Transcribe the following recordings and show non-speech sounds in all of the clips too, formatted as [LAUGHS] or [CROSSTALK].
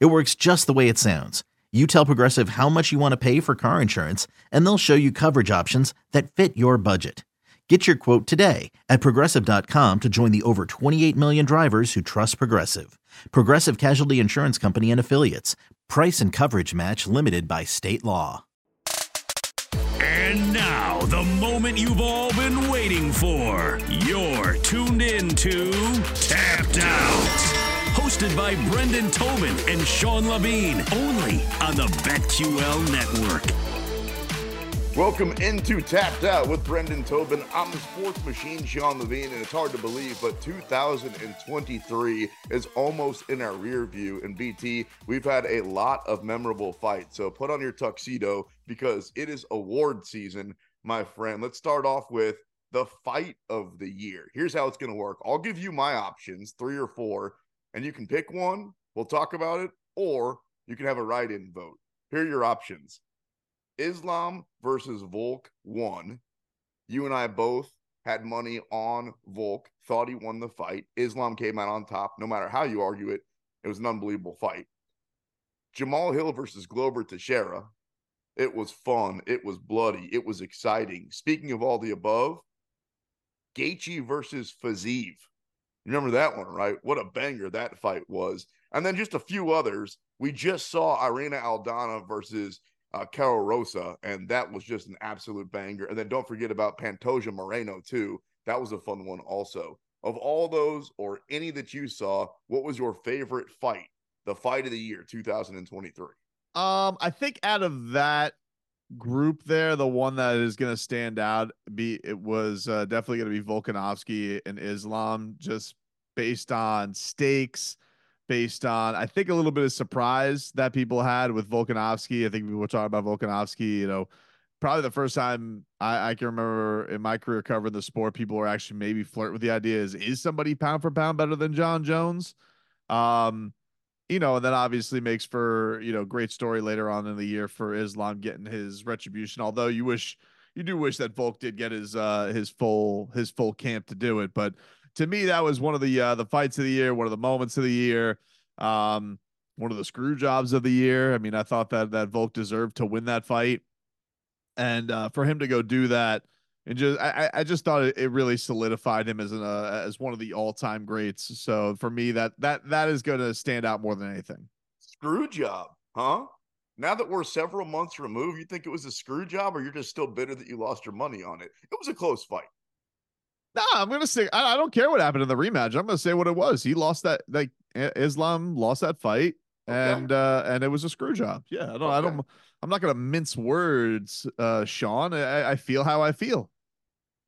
It works just the way it sounds. You tell Progressive how much you want to pay for car insurance, and they'll show you coverage options that fit your budget. Get your quote today at progressive.com to join the over 28 million drivers who trust Progressive. Progressive Casualty Insurance Company and Affiliates. Price and coverage match limited by state law. And now, the moment you've all been waiting for. You're tuned in to Tapped Out. Hosted by Brendan Tobin and Sean Levine, only on the BetQL network. Welcome into Tapped Out with Brendan Tobin. I'm the sports machine, Sean Levine, and it's hard to believe, but 2023 is almost in our rear view. And BT, we've had a lot of memorable fights. So put on your tuxedo because it is award season, my friend. Let's start off with the fight of the year. Here's how it's going to work I'll give you my options, three or four, and you can pick one. We'll talk about it, or you can have a write in vote. Here are your options. Islam versus Volk won. You and I both had money on Volk, thought he won the fight. Islam came out on top. No matter how you argue it, it was an unbelievable fight. Jamahal Hill versus Glover Teixeira. It was fun. It was bloody. It was exciting. Speaking of all the above, Gaethje versus Fiziev. Remember that one, right? What a banger that fight was. And then just a few others. We just saw Irene Aldana versus uh, Karol Rosa, and that was just an absolute banger. And then don't forget about Pantoja Moreno too. That was a fun one also. Of all those or any that you saw, what was your favorite fight? The fight of the year, 2023. Um, I think out of that group there, the one that is going to stand out be it was uh, definitely going to be Volkanovski and Islam, just based on stakes, based on I think a little bit of surprise that people had with Volkanovski. I think we were talking about Volkanovski, you know, probably the first time I, I, can remember in my career covering the sport, people were actually maybe flirt with the idea is is somebody pound for pound better than Jon Jones? Um, you know, and that obviously makes for you know great story later on in the year for Islam getting his retribution. Although you wish you do wish that Volk did get his uh his full his full camp to do it, but to me, that was one of the uh, the fights of the year, one of the moments of the year, um, one of the screw jobs of the year. I mean, I thought that that Volk deserved to win that fight, and uh, for him to go do that, and just I, I just thought it, really solidified him as an uh, as one of the all time greats. So for me, that that that is going to stand out more than anything. Screw job, huh? Now that we're several months removed, you think it was a screw job, or you're just still bitter that you lost your money on it? It was a close fight. No, I'm gonna say I, I, don't care what happened in the rematch. I'm gonna say what it was. He lost that like Islam lost that fight, okay. and uh and it was a screw job. Yeah, I don't okay. I don't I'm not gonna mince words, uh Sean. I, I feel how I feel.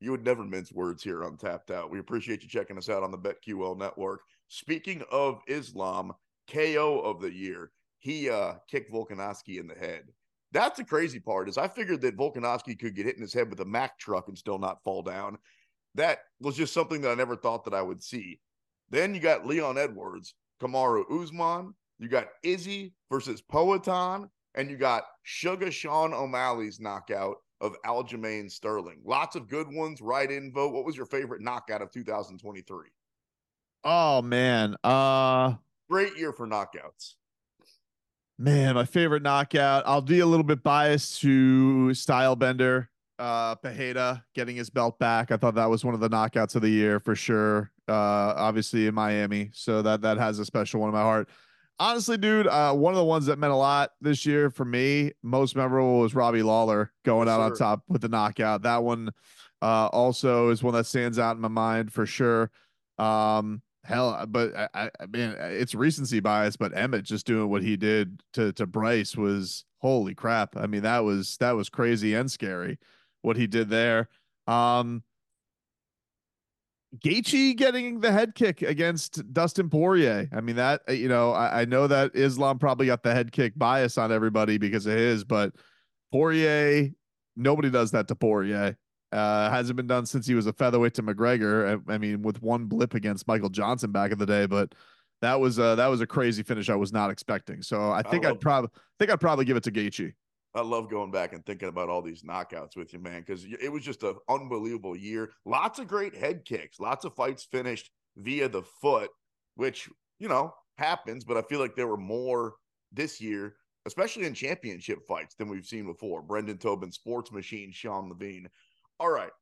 You would never mince words here on Tapped Out. We appreciate you checking us out on the BetQL network. Speaking of Islam, KO of the year. He uh kicked Volkanovski in the head. That's the crazy part is I figured that Volkanovski could get hit in his head with a Mack truck and still not fall down that was just something that I never thought that I would see. Then you got Leon Edwards, Kamaru Usman, you got Izzy versus Poatan, and you got Sugar Sean O'Malley's knockout of Aljamain Sterling. Lots of good ones. Write in vote. What was your favorite knockout of 2023? Oh man. Uh great year for knockouts. Man, my favorite knockout. I'll be a little bit biased to Stylebender uh Pereira getting his belt back. I thought that was one of the knockouts of the year for sure. Uh obviously in Miami. So that that has a special one in my heart. Honestly, dude, uh one of the ones that meant a lot this year for me, most memorable was Robbie Lawler going out sir. on top with the knockout. That one uh also is one that stands out in my mind for sure. Um hell but I, I mean it's recency bias but emmett just doing what he did to to bryce was holy crap i mean that was that was crazy and scary what he did there. Um, Gaethje getting the head kick against Dustin Poirier. I mean that you know I, I, know that Islam probably got the head kick bias on everybody because of his, but Poirier nobody does that to Poirier. Uh, hasn't been done since he was a featherweight to McGregor. I, I, mean, with one blip against Michael Johnson back in the day, but that was uh, that was a crazy finish I was not expecting. So I think I would probably think I'd probably give it to Gaethje. I love going back and thinking about all these knockouts with you, man, because it was just an unbelievable year. Lots of great head kicks, lots of fights finished via the foot, which, you know, happens, but I feel like there were more this year, especially in championship fights than we've seen before. Brendan Tobin, Sports Machine, Sean Levine. All right.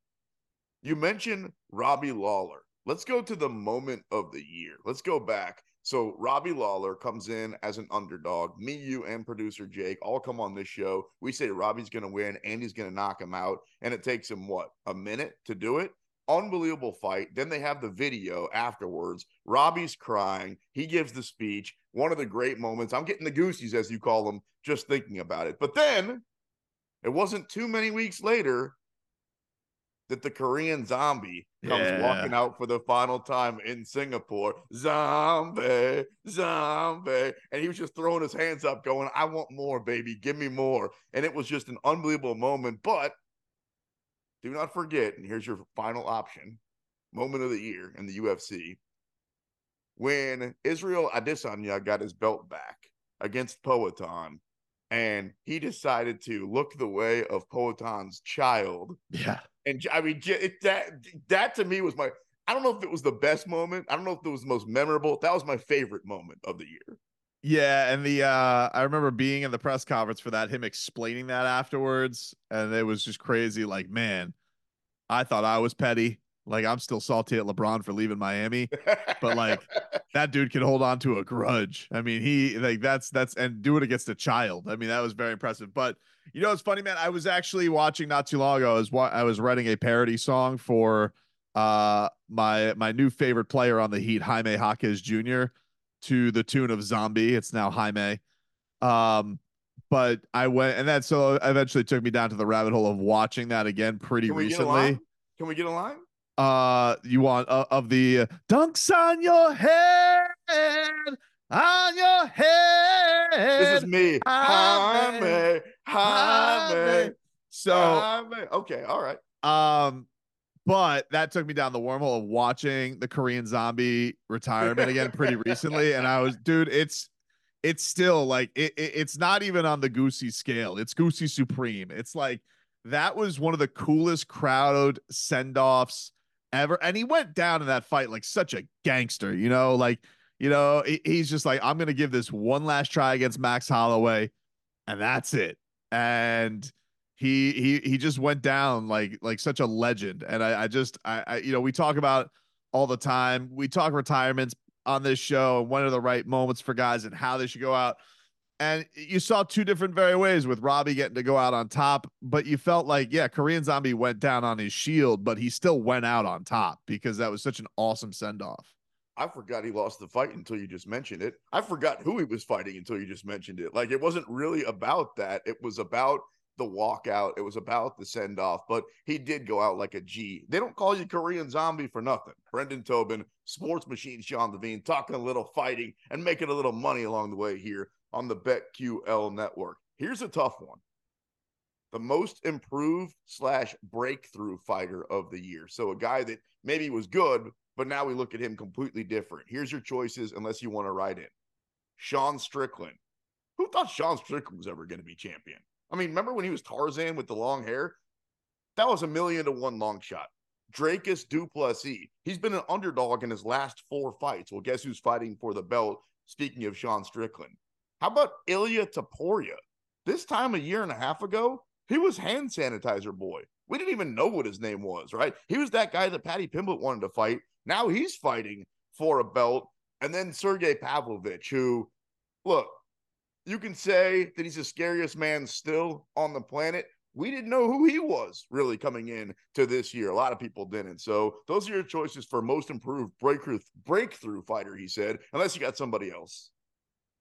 You mentioned Robbie Lawler. Let's go to the moment of the year. Let's go back so Robbie Lawler comes in as an underdog. Me, you, and producer Jake all come on this show. We say Robbie's going to win, Andy's going to knock him out, and it takes him what a minute to do it. Unbelievable fight. Then they have the video afterwards. Robbie's crying. He gives the speech. One of the great moments. I'm getting the goosies, as you call them, just thinking about it. But then it wasn't too many weeks later that the Korean zombie comes yeah. walking out for the final time in Singapore. Zombie, zombie. And he was just throwing his hands up, going, I want more, baby. Give me more. And it was just an unbelievable moment. But do not forget, and here's your final option moment of the year in the UFC. When Israel Adesanya got his belt back against Poatan, and he decided to look the way of Poatan's child. Yeah. And I mean, it, that that to me was my. I don't know if it was the best moment. I don't know if it was the most memorable. That was my favorite moment of the year. Yeah, and the uh I remember being in the press conference for that, him explaining that afterwards, and it was just crazy. Like, man, I thought I was petty. Like, I'm still salty at LeBron for leaving Miami, but like [LAUGHS] that dude can hold on to a grudge. I mean, he like that's that's and do it against a child. I mean, that was very impressive. But you know, it's funny, man. I was actually watching not too long ago. I was I was writing a parody song for uh my my new favorite player on the Heat, Jaime Jaquez Jr. to the tune of Zombie. It's now Jaime. Um, but I went and that so eventually took me down to the rabbit hole of watching that again pretty recently. Can we get a line? Uh, you want uh, of the uh, dunks on your head, on your head. This is me. Jaime. Jaime. So Jaime. okay, all right. Um, but that took me down the wormhole of watching the Korean zombie retirement again pretty [LAUGHS] recently. And I was, dude, it's it's still like it, it, it's not even on the goosey scale. It's goosey supreme. It's like that was one of the coolest crowd send-offs ever. And he went down in that fight like such a gangster, you know, like, you know, he's just like, I'm gonna give this one last try against Max Holloway, and that's it. And he he he just went down like like such a legend. And I, I just I, I you know, we talk about all the time. We talk retirements on this show and when are the right moments for guys and how they should go out. And you saw two different very ways with Robbie getting to go out on top, but you felt like, yeah, Korean Zombie went down on his shield, but he still went out on top because that was such an awesome send off. I forgot he lost the fight until you just mentioned it. I forgot who he was fighting until you just mentioned it. Like it wasn't really about that. It was about the walkout. It was about the send off, but he did go out like a G. They don't call you Korean zombie for nothing. Brendan Tobin, sports machine Sean Levine, talking a little fighting and making a little money along the way here on the BetQL network. Here's a tough one. The most improved slash breakthrough fighter of the year. So a guy that maybe was good, but now we look at him completely different. Here's your choices, unless you want to write in. Sean Strickland. Who thought Sean Strickland was ever going to be champion? I mean, remember when he was Tarzan with the long hair? That was a million to one long shot. Dricus Du Plessis. He's been an underdog in his last four fights. Well, guess who's fighting for the belt? Speaking of Sean Strickland, how about Ilia Topuria? This time a year and a half ago, he was hand sanitizer boy. We didn't even know what his name was, right? He was that guy that Paddy Pimblett wanted to fight. Now he's fighting for a belt. And then Sergey Pavlovich, who, look, you can say that he's the scariest man still on the planet. We didn't know who he was really coming in to this year. A lot of people didn't. So those are your choices for most improved breakthrough breakthrough fighter, he said, unless you got somebody else.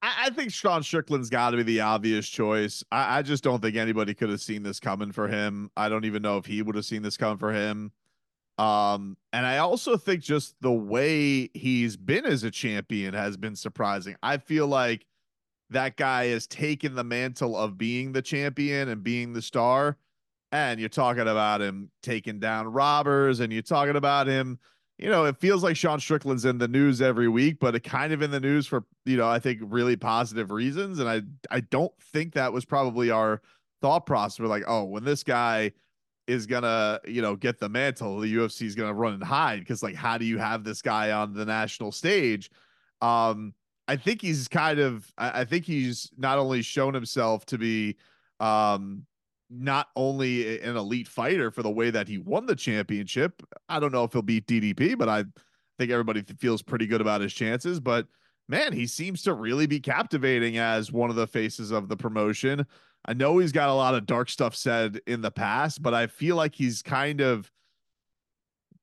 I, I think Sean Strickland's got to be the obvious choice. I, I just don't think anybody could have seen this coming for him. I don't even know if he would have seen this coming for him. Um, and I also think just the way he's been as a champion has been surprising. I feel like that guy has taken the mantle of being the champion and being the star. And you're talking about him taking down robbers, and you're talking about him. You know, it feels like Sean Strickland's in the news every week, but it kind of in the news for you know I think really positive reasons. And I I don't think that was probably our thought process. We're like, oh, when this guy is gonna you know get the mantle, the UFC is gonna run and hide because like how do you have this guy on the national stage? Um, I think he's kind of I, I think he's not only shown himself to be um not only an elite fighter for the way that he won the championship. I don't know if he'll beat DDP, but I think everybody feels pretty good about his chances. But man, he seems to really be captivating as one of the faces of the promotion. I know he's got a lot of dark stuff said in the past, but I feel like he's kind of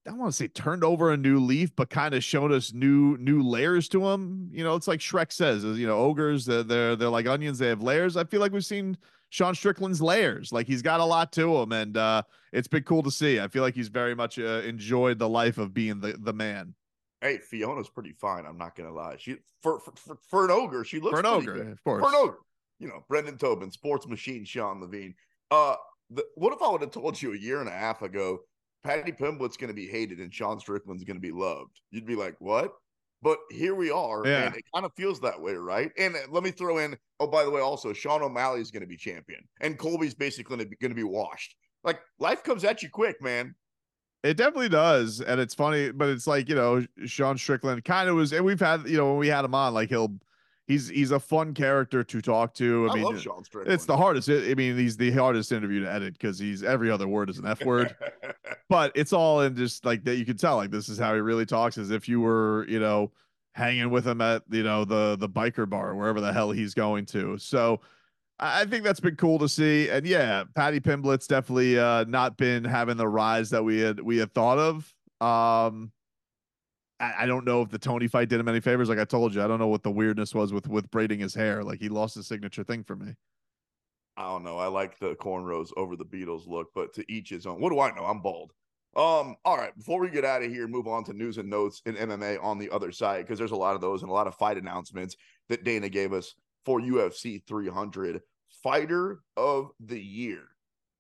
I don't want to say turned over a new leaf, but kind of shown us new new layers to him. You know, it's like Shrek says, you know, ogres they're they're, they're like onions, they have layers. I feel like we've seen Sean Strickland's layers. Like he's got a lot to him, and uh, it's been cool to see. I feel like he's very much uh, enjoyed the life of being the the man. Hey, Fiona's pretty fine. I'm not gonna lie. She for for, for, for an ogre, she looks for an ogre, good. of course. For an ogre, you know, Brendan Tobin, sports machine, Sean Levine. Uh, the, what if I would have told you a year and a half ago, Paddy Pimblett's going to be hated and Sean Strickland's going to be loved? You'd be like, what? But here we are, Yeah. and it kind of feels that way, right? And uh, let me throw in, oh, by the way, also Sean O'Malley is going to be champion, and Colby's basically going to be, going to be washed. Like life comes at you quick, man. It definitely does, and it's funny, but it's like you know, Sean Strickland kind of was, and we've had you know when we had him on, like he'll, he's he's a fun character to talk to. I, I, mean, love Sean Strickland. it's the hardest. I mean, he's the hardest interview to edit because he's every other word is an f word. [LAUGHS] but it's all in just like that you can tell like this is how he really talks as if you were you know hanging with him at you know the the biker bar wherever the hell he's going to so i think that's been cool to see and yeah paddy pimblett's definitely uh not been having the rise that we had we had thought of um I, I don't know if the Tony fight did him any favors. Like I told you, I don't know what the weirdness was with with braiding his hair. Like he lost his signature thing for me. I don't know. I like the cornrows over the Beatles look, but to each his own. What do I know? I'm bald. Um, all right, before we get out of here, move on to news and notes in MMA on the other side, because there's a lot of those and a lot of fight announcements that Dana gave us for UFC 300. Fighter of the year,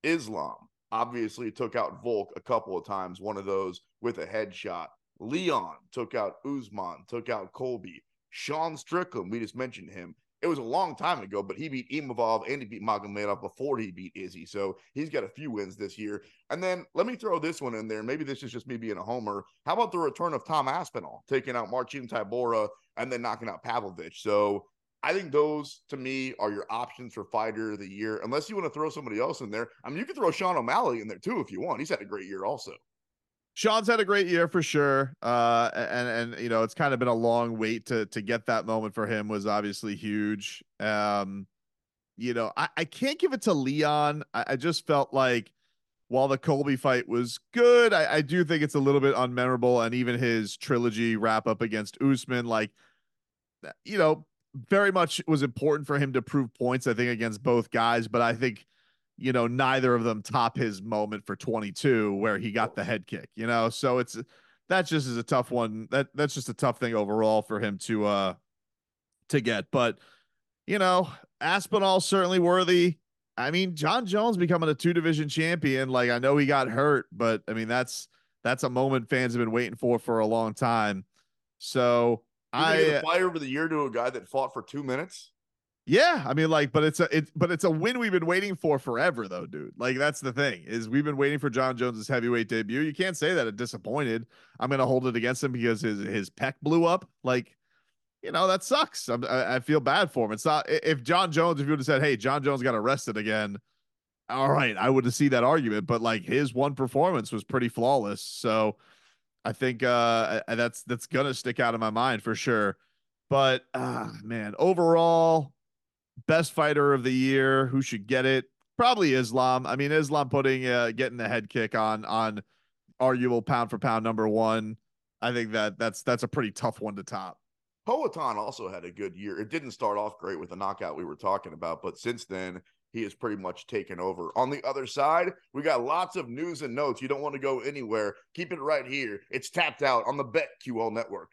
Islam obviously took out Volk a couple of times, one of those with a headshot. Leon took out Usman, took out Colby. Sean Strickland, we just mentioned him. It was a long time ago, but he beat Imavov and he beat Magomedov before he beat Izzy. So he's got a few wins this year. And then let me throw this one in there. Maybe this is just me being a homer. How about the return of Tom Aspinall, taking out Marcin Tybura and then knocking out Pavlovich? So I think those to me are your options for fighter of the year, unless you want to throw somebody else in there. I mean, you could throw Sean O'Malley in there too if you want. He's had a great year also. Sean's had a great year for sure. Uh, and and you know, it's kind of been a long wait to to get that moment for him was obviously huge. Um, you know, I, I can't give it to Leon. I, I just felt like while the Colby fight was good, I, I do think it's a little bit unmemorable. And even his trilogy wrap up against Usman, like you know, very much was important for him to prove points, I think, against both guys. But I think you know, neither of them top his moment for 22 where he got the head kick, you know? So it's that just is a tough one. That that's just a tough thing overall for him to uh to get. But you know, Aspinall certainly worthy. I mean, Jon Jones becoming a two division champion, like I know he got hurt, but I mean that's that's a moment fans have been waiting for for a long time. So I fly over the year to a guy that fought for two minutes. Yeah, I mean, like, but it's a it, but it's a win we've been waiting for forever, though, dude. Like, that's the thing is we've been waiting for Jon Jones's heavyweight debut. You can't say that it disappointed. I'm gonna hold it against him because his his pec blew up. Like, you know, that sucks. I, I feel bad for him. It's not if Jon Jones, if you would have said, "Hey, Jon Jones got arrested again," all right, I would have seen that argument. But like, his one performance was pretty flawless. So, I think uh that's that's gonna stick out of my mind for sure. But ah, man, overall, best fighter of the year. Who should get it? Probably Islam. I mean, Islam putting uh, getting the head kick on on arguable pound for pound number one. I think that that's that's a pretty tough one to top. Poatan also had a good year. It didn't start off great with the knockout we were talking about, but since then he has pretty much taken over. On the other side, we got lots of news and notes. You don't want to go anywhere. Keep it right here. It's tapped out on the BetQL network.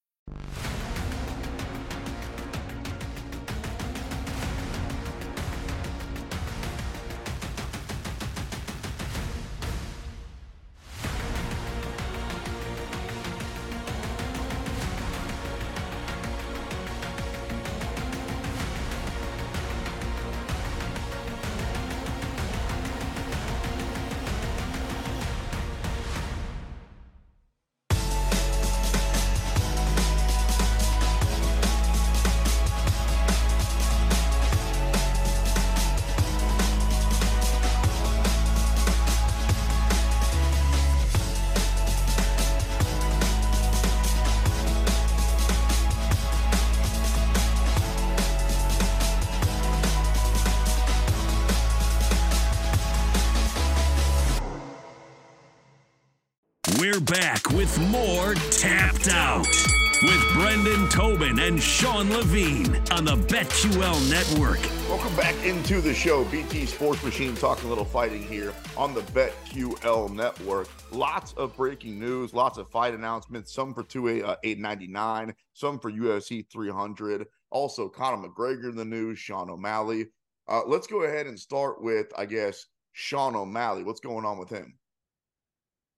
We're back with more Tapped Out with Brendan Tobin and Sean Levine on the BetQL Network. Welcome back into the show. BT Sports Machine talking a little fighting here on the BetQL network. Lots of breaking news, lots of fight announcements, some for 2 uh, 899, some for UFC 300. Also, Conor McGregor in the news, Sean O'Malley. Uh, let's go ahead and start with, I guess, Sean O'Malley. What's going on with him?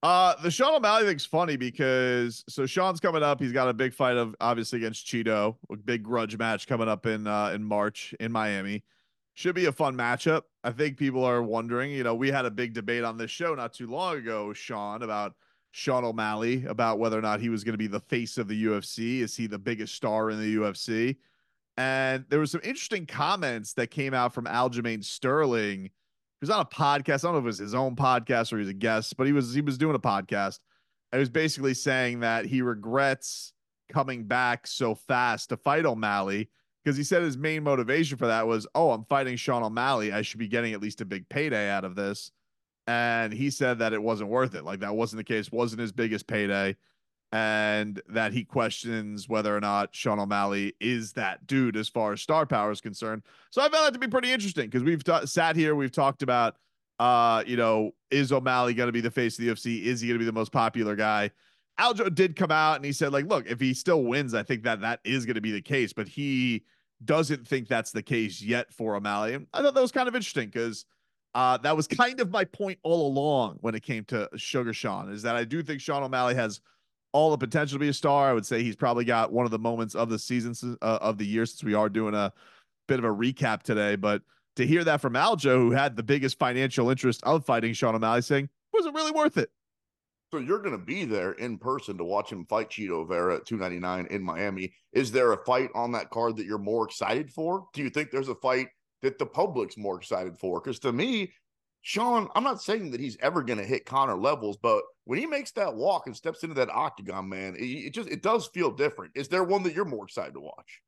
Uh, the Sean O'Malley thing's funny because so Sean's coming up. He's got a big fight of obviously against Chito, a big grudge match coming up in uh in March in Miami. Should be a fun matchup. I think people are wondering. You know, we had a big debate on this show not too long ago, Sean, about Sean O'Malley about whether or not he was going to be the face of the UFC. Is he the biggest star in the UFC? And there was some interesting comments that came out from Aljamain Sterling was on a podcast. I don't know if it was his own podcast or he was a guest, but he was he was doing a podcast. And he was basically saying that he regrets coming back so fast to fight O'Malley because he said his main motivation for that was, oh, I'm fighting Sean O'Malley. I should be getting at least a big payday out of this. And he said that it wasn't worth it. Like that wasn't the case, wasn't his biggest payday and that he questions whether or not Sean O'Malley is that dude as far as star power is concerned. So I found that to be pretty interesting because we've t- sat here, we've talked about, uh, you know, is O'Malley going to be the face of the UFC? Is he going to be the most popular guy? Aljo did come out and he said, like, look, if he still wins, I think that that is going to be the case, but he doesn't think that's the case yet for O'Malley. And I thought that was kind of interesting because uh, that was kind of my point all along when it came to Sugar Sean, is that I do think Sean O'Malley has all the potential to be a star. I would say he's probably got one of the moments of the season uh, of the year since we are doing a bit of a recap today. But to hear that from Aljo, who had the biggest financial interest of fighting Sean O'Malley, saying was it really worth it? So you're going to be there in person to watch him fight Chito Vera at 299 in Miami. Is there a fight on that card that you're more excited for? Do you think there's a fight that the public's more excited for? Because to me, Sean, I'm not saying that he's ever going to hit Conor levels, but when he makes that walk and steps into that octagon, man, it, it, just it does feel different. Is there one that you're more excited to watch?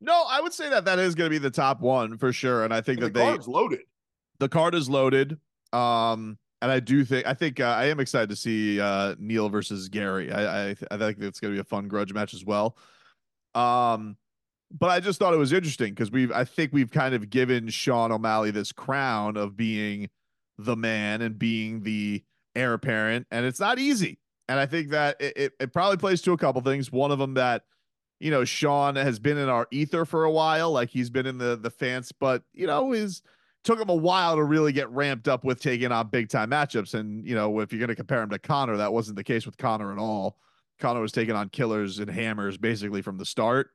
No, I would say that that is going to be the top one for sure, and I think and that the they card's loaded. The card is loaded, um, and I do think I think uh, I am excited to see uh, Neal versus Gary. I I, I think it's going to be a fun grudge match as well. Um, but I just thought it was interesting because we've I think we've kind of given Sean O'Malley this crown of being the man and being the heir apparent, and it's not easy. And I think that it, it, it probably plays to a couple things. One of them that you know Sean has been in our ether for a while, like he's been in the the fans, but you know is took him a while to really get ramped up with taking on big time matchups. And you know if you're going to compare him to Conor, that wasn't the case with Conor at all. Conor was taking on killers and hammers basically from the start.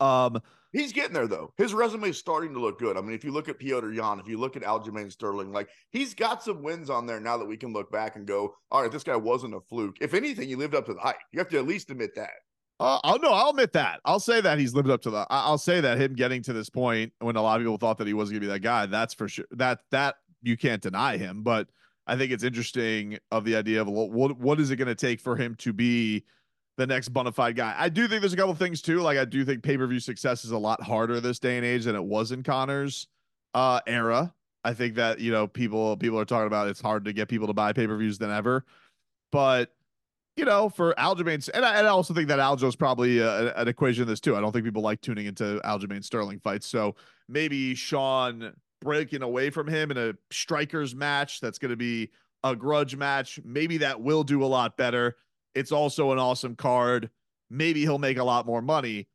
Um, he's getting there though. His resume is starting to look good. I mean, if you look at Petr Yan, if you look at Aljamain Sterling, like he's got some wins on there now that we can look back and go, all right, this guy wasn't a fluke. If anything, he lived up to the hype. You have to at least admit that. Uh, I'll no, I'll admit that. I'll say that he's lived up to the. I'll say that him getting to this point when a lot of people thought that he wasn't gonna be that guy. That's for sure. That that you can't deny him. But I think it's interesting of the idea of what what is it going to take for him to be the next bona fide guy. I do think there's a couple things too. Like I do think pay per view success is a lot harder this day and age than it was in Conor's uh, era. I think that you know people people are talking about it's hard to get people to buy pay per views than ever, but you know for Aljamain and I, and I also think that Aljo is probably a, an equation in this too. I don't think people like tuning into Aljamain Sterling fights, so maybe Sean breaking away from him in a strikers match that's going to be a grudge match. Maybe that will do a lot better it's also an awesome card. Maybe he'll make a lot more money.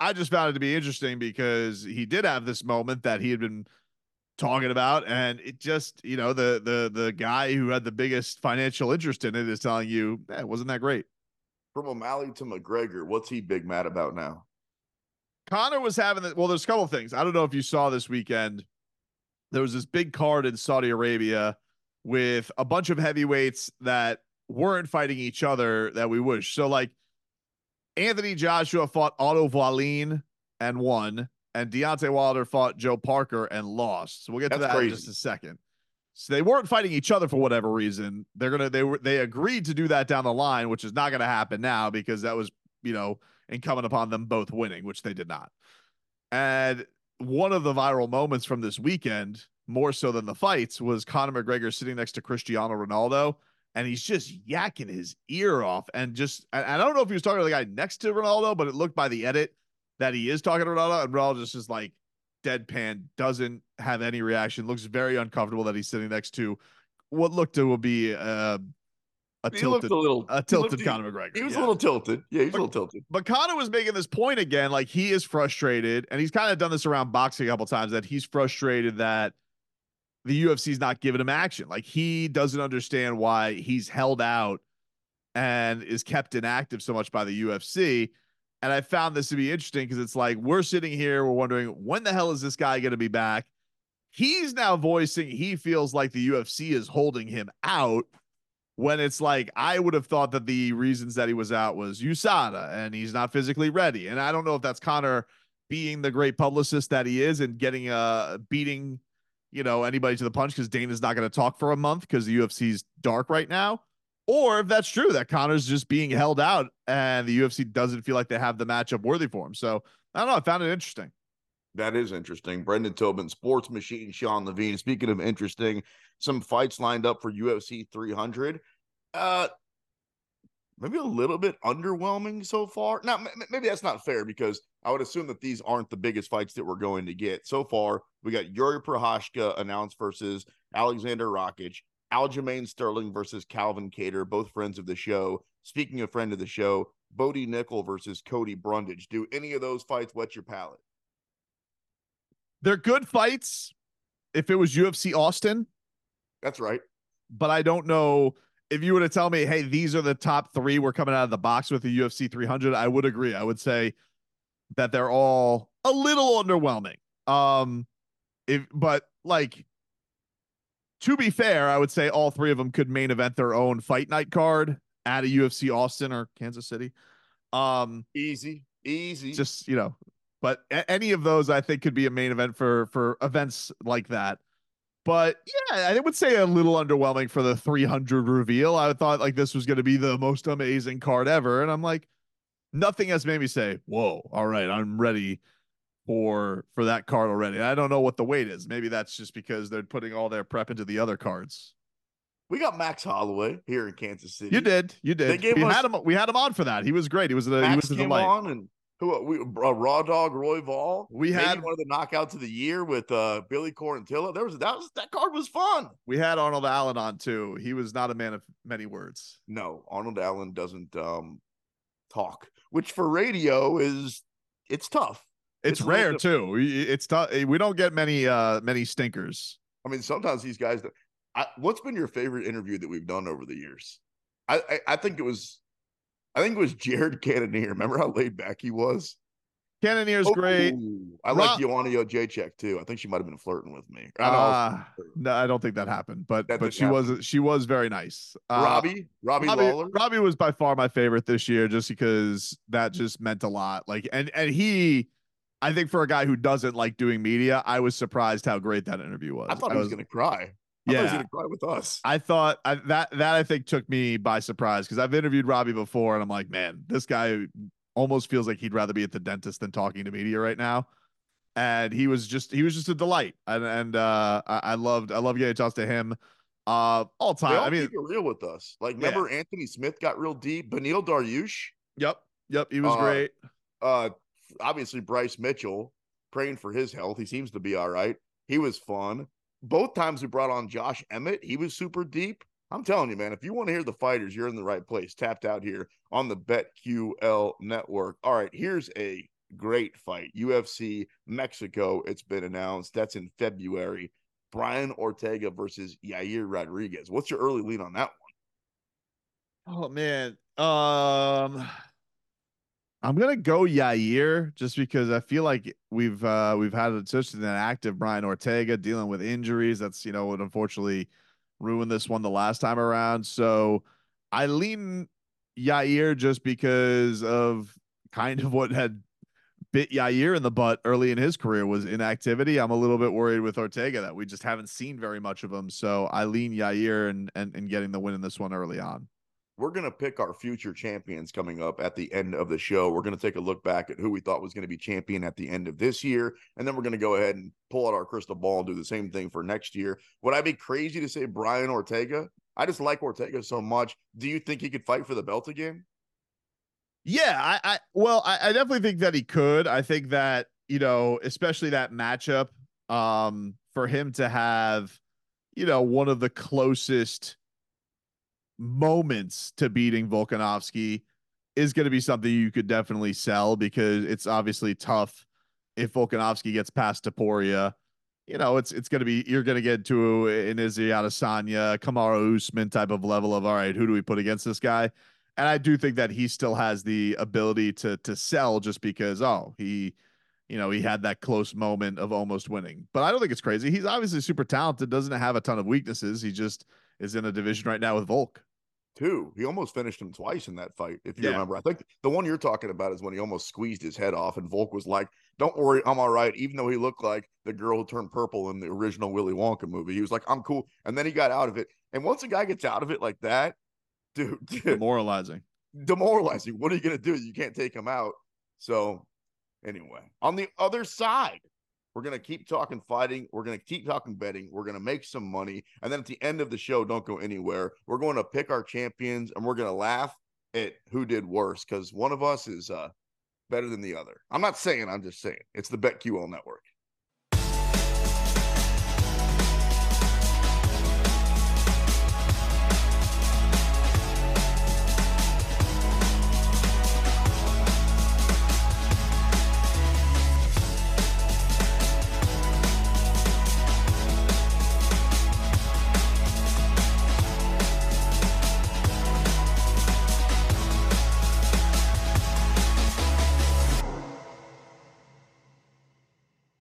I just found it to be interesting because he did have this moment that he had been talking about and it just you know the the the guy who had the biggest financial interest in it is telling you eh, it wasn't that great from o'malley to mcgregor what's he big mad about now conor was having the well there's a couple things i don't know if you saw this weekend there was this big card in saudi arabia with a bunch of heavyweights that weren't fighting each other that we wish. So like Anthony Joshua fought Otto Wallin and won, and Deontay Wilder fought Joe Parker and lost. So we'll get That's to that crazy. in just a second. So they weren't fighting each other for whatever reason. They're gonna they were they agreed to do that down the line, which is not gonna happen now because that was you know incumbent upon them both winning, which they did not. And one of the viral moments from this weekend, more so than the fights, was Conor McGregor sitting next to Cristiano Ronaldo and he's just yakking his ear off. And just, I, don't know if he was talking to the guy next to Ronaldo, but it looked by the edit that he is talking to Ronaldo, and Ronaldo just is like deadpan, doesn't have any reaction, looks very uncomfortable that he's sitting next to what looked to be uh, a he tilted, a little, a tilted looked, Conor McGregor. He was yeah. a little tilted. Yeah, he's but, a little tilted. But Conor was making this point again, like he is frustrated, and he's kind of done this around boxing a couple times that he's frustrated that the UFC's not giving him action. Like he doesn't understand why he's held out and is kept inactive so much by the UFC. And I found this to be interesting because it's like we're sitting here, we're wondering when the hell is this guy going to be back? He's now voicing he feels like the UFC is holding him out when it's like I would have thought that the reasons that he was out was USADA and he's not physically ready. And I don't know if that's Conor being the great publicist that he is and getting uh beating you know, anybody to the punch because Dana's not going to talk for a month because the UFC's dark right now. Or if that's true, that Conor's just being held out and the UFC doesn't feel like they have the matchup worthy for him. So I don't know. I found it interesting. That is interesting. Brendan Tobin, Sports Machine, Sean Levine. Speaking of interesting, some fights lined up for UFC 300. Uh, maybe a little bit underwhelming so far. Now, maybe that's not fair because I would assume that these aren't the biggest fights that we're going to get. So far, we got Yuri Prochazka announced versus Aleksandar Rakic, Aljamain Sterling versus Calvin Kattar, both friends of the show. Speaking of friend of the show, Bodie Nickal versus Cody Brundage. Do any of those fights wet your palate? They're good fights. If it was UFC Austin, that's right. But I don't know if you were to tell me, hey, these are the top three we're coming out of the box with the UFC 300, I would agree. I would say that they're all a little underwhelming. Um, if but like to be fair, I would say all three of them could main event their own fight night card at a UFC Austin or Kansas City. Um, easy, easy. Just you know, but a- any of those I think could be a main event for for events like that. But yeah, I would say a little underwhelming for the 300 reveal. I thought like this was going to be the most amazing card ever, and I'm like, nothing has made me say, "Whoa, all right, I'm ready for for that card already." I don't know what the weight is. Maybe that's just because they're putting all their prep into the other cards. We got Max Holloway here in Kansas City. You did, you did. They gave we us- had him. We had him on for that. He was great. He was the he was the came light. on and who we uh, Raw Dog Roy Vol. We had- one of the knockouts of the year with uh Billy Quarantillo. There was that was that card was fun. We had Arnold Allen on too. He was not a man of many words. No, Arnold Allen doesn't um talk, which for radio is it's tough. It's, It's rare too. We- It's tough. We don't get many uh many stinkers. I mean, sometimes these guys. That, I, what's been your favorite interview that we've done over the years? I, I I think it was, I think it was Jared Cannonier. Remember how laid back he was? Cannonier's great. Ooh, I Rob- like Joanna Jacek too. I think she might have been flirting with me. I Uh, no, I don't think that happened, but That but she was she was very nice. Uh, Robbie, Robbie, Robbie, Lawler. Robbie was by far my favorite this year, just because that just meant a lot. Like, and and he, I think for a guy who doesn't like doing media, I was surprised how great that interview was. I thought he was, gonna cry. I thought he was gonna cry with us. I thought I, that that I think took me by surprise because I've interviewed Robbie before, and I'm like, man, this guy almost feels like he'd rather be at the dentist than talking to media right now. And he was just he was just a delight, and and uh, I, I loved I love getting to talk to him. Uh, all time. all I mean, real with us. Like, Yeah. remember Anthony Smith got real deep. Beneil Dariush, yep, yep, he was Uh, great. uh, obviously Bryce Mitchell, praying for his health. He seems to be all right. He was fun. Both times we brought on Josh Emmett, he was super deep. I'm telling you, man, if you want to hear the fighters, you're in the right place. Tapped out here on the BetQL network. All right, here's a great fight. UFC Mexico. It's been announced. That's in February. Brian Ortega versus Yair Rodriguez. What's your early lead on that one? Oh man. Um I'm gonna go Yair just because I feel like we've uh we've had such an active Brian Ortega dealing with injuries. That's you know what unfortunately ruined this one the last time around. So I lean Yair just because of kind of what had bit Yair in the butt early in his career was inactivity. I'm a little bit worried with Ortega that we just haven't seen very much of him. So I lean Yair and and, and getting the win in this one early on. we're going to pick our future champions coming up at the end of the show. We're going to take a look back at who we thought was going to be champion at the end of this year. And then we're going to go ahead and pull out our crystal ball and do the same thing for next year. Would I be crazy to say Brian Ortega? I just like Ortega so much. Do you think he could fight for the belt again? Yeah, I, I well, I, I definitely think that he could. I think that you know, especially that matchup, um, for him to have, you know, one of the closest moments to beating Volkanovski is going to be something you could definitely sell because it's obviously tough if Volkanovski gets past Topuria. You know, it's it's going to be you're going to get to an Izzy Adesanya, Kamaru Usman type of level of all right, who do we put against this guy? And I do think that he still has the ability to to sell just because oh he you know he had that close moment of almost winning. But I don't think it's crazy. He's obviously super talented, doesn't have a ton of weaknesses. He just is in a division right now with Volk. Two. He almost finished him twice in that fight, if you Yeah. remember. I think the one you're talking about is when he almost squeezed his head off, and Volk was like, Don't worry, I'm all right. Even though he looked like the girl who turned purple in the original Willy Wonka movie, he was like, I'm cool. And then he got out of it. And once a guy gets out of it like that, [LAUGHS] dude, dude Demoralizing. demoralizing. What are you going to do? You can't take him out. So, anyway, on the other side, we're going to keep talking fighting. We're going to keep talking betting. We're going to make some money. And then at the end of the show, don't go anywhere. We're going to pick our champions and we're going to laugh at who did worse because one of us is uh, better than the other. I'm not saying, I'm just saying it's the BetQL network.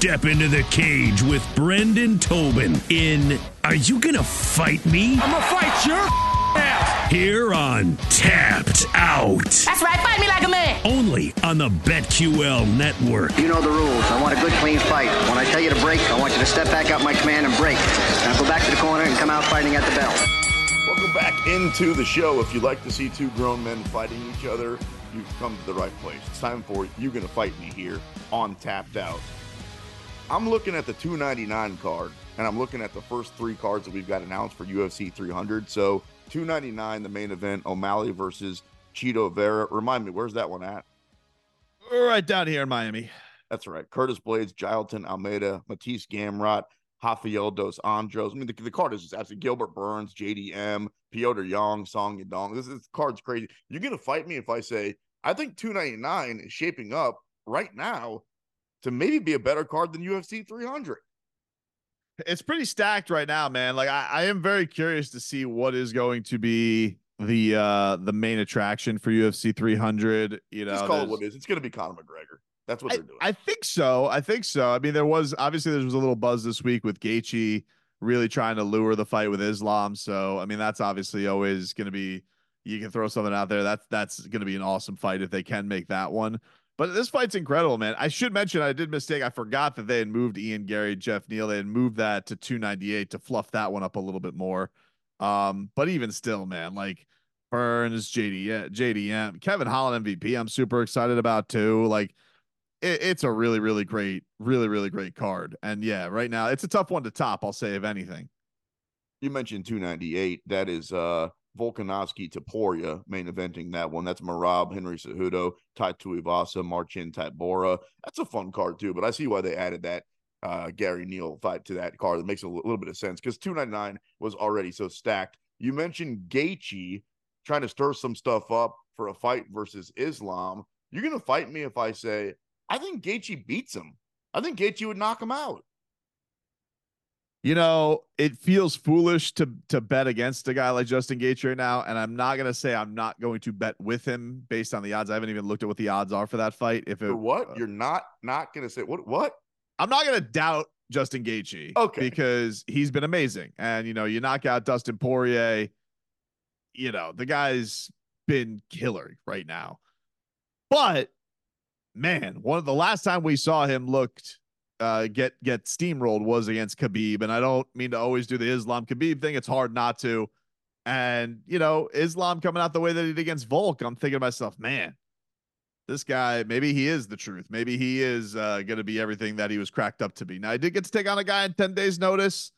step into the cage with Brendan Tobin in Are You Gonna Fight Me? I'm gonna fight your ass! Here on Tapped Out. That's right, fight me like a man. Only on the BetQL network. You know the rules. I want a good, clean fight. When I tell you to break, I want you to step back up my command and break. Now go back to the corner and come out fighting at the bell. Welcome back into the show. If you'd like to see two grown men fighting each other, you've come to the right place. It's time for You Gonna Fight Me here on Tapped Out. I'm looking at the 299 card, and I'm looking at the first three cards that we've got announced for UFC 300. So 299, the main event, O'Malley versus Chito Vera. Remind me, where's that one at? Right down here in Miami. That's right. Curtis Blaydes, Jailton Almeida, Mateusz Gamrot, Rafael dos Anjos. I mean, the, the card is just absolutely Gilbert Burns, JDM, Petr Yan, Song Yadong. This, this card's crazy. You're going to fight me if I say, I think 299 is shaping up right now to maybe be a better card than UFC 300. It's pretty stacked right now, man. Like I, I am very curious to see what is going to be the uh the main attraction for UFC 300. You know, Just call it what it is. It's going to be Conor McGregor. That's what I, they're doing. I think so. I think so. I mean, there was obviously there was a little buzz this week with Gaethje really trying to lure the fight with Islam. So I mean, that's obviously always going to be. You can throw something out there. That's that's going to be an awesome fight if they can make that one. But this fight's incredible, man. I should mention I did mistake. I forgot that they had moved Ian Garry, Geoff Neal. They had moved that to 298 to fluff that one up a little bit more. Um, but even still, man, like Burns, JD, JDM, Kevin Holland MVP. I'm super excited about too. Like it, it's a really, really great, really, really great card. And yeah, right now it's a tough one to top. I'll say if anything. You mentioned 298. That is uh Volkanovski Topuria main eventing that one. That's Merab, Henry Cejudo, Tai Tuivasa, Marcin Tybura. That's a fun card too, but I see why they added that uh Garry Neal fight to that card. That makes a little bit of sense because 299 was already so stacked. You mentioned Gaethje trying to stir some stuff up for a fight versus Islam. You're gonna fight me if I say I think Gaethje beats him. I think Gaethje would knock him out. You know, it feels foolish to to bet against a guy like Justin Gaethje right now, and I'm not gonna say I'm not going to bet with him based on the odds. I haven't even looked at what the odds are for that fight. If it For what? uh, You're not not gonna say what what? I'm not gonna doubt Justin Gaethje, Okay. because he's been amazing, and you know, you knock out Dustin Poirier, you know, the guy's been killer right now. But man, one of the last time we saw him looked uh get get steamrolled was against Khabib, and I don't mean to always do the Islam Khabib thing. It's hard not to. And you know, Islam coming out the way that he did against Volk, I'm thinking to myself, man, this guy, maybe he is the truth. Maybe he is uh, going to be everything that he was cracked up to be. Now, I did get to take on a guy in 10 days' notice,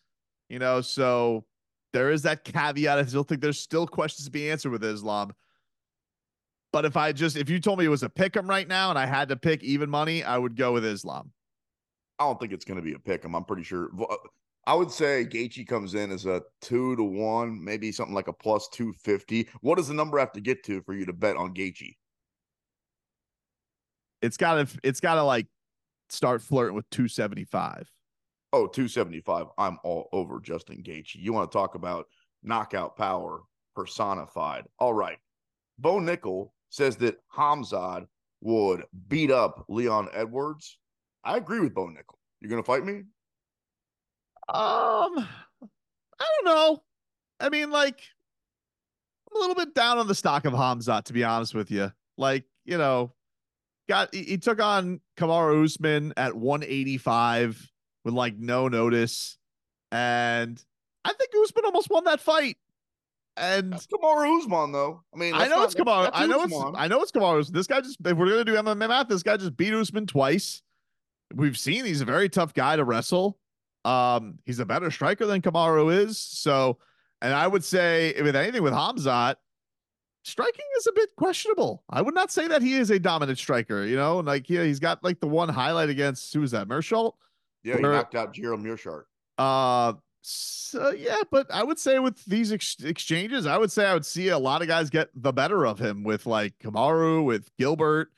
you know, so there is that caveat. I still think there's still questions to be answered with Islam. But if I just, if you told me it was a pick 'em right now and I had to pick even money, I would go with Islam. I don't think it's gonna be a pick 'em. I'm pretty sure. uh, I would say Gaethje comes in as a two to one, maybe something like a plus two fifty. What does the number have to get to for you to bet on Gaethje? It's got to, it's got to like start flirting with 275. Oh, 275. I'm all over Justin Gaethje. You want to talk about knockout power personified. All right. Bo Nickal says that Hamzat would beat up Leon Edwards. I agree with Bo Nickal. You're going to fight me? Um, I don't know. I mean, like, I'm a little bit down on the stock of Hamzat, to be honest with you. Like, you know, got he, he took on Kamara Usman at 185 with like no notice, and I think Usman almost won that fight. And That's Kamaru Usman, though. I mean, I know not- it's Kamara. I know Usman. it's I know it's Kamaru. This guy just if we're gonna do MMA math, this guy just beat Usman twice. We've seen he's a very tough guy to wrestle. Um, he's a better striker than Kamaru is. So, and I would say with anything with Hamzat, striking is a bit questionable. I would not say that he is a dominant striker. You know, like yeah, he's got like the one highlight against who was that? Meerschaert. Yeah, he Where- knocked out Gerald Meerschaert. Uh, so yeah, but I would say with these ex- exchanges, I would say I would see a lot of guys get the better of him with like Kamaru, with Gilbert.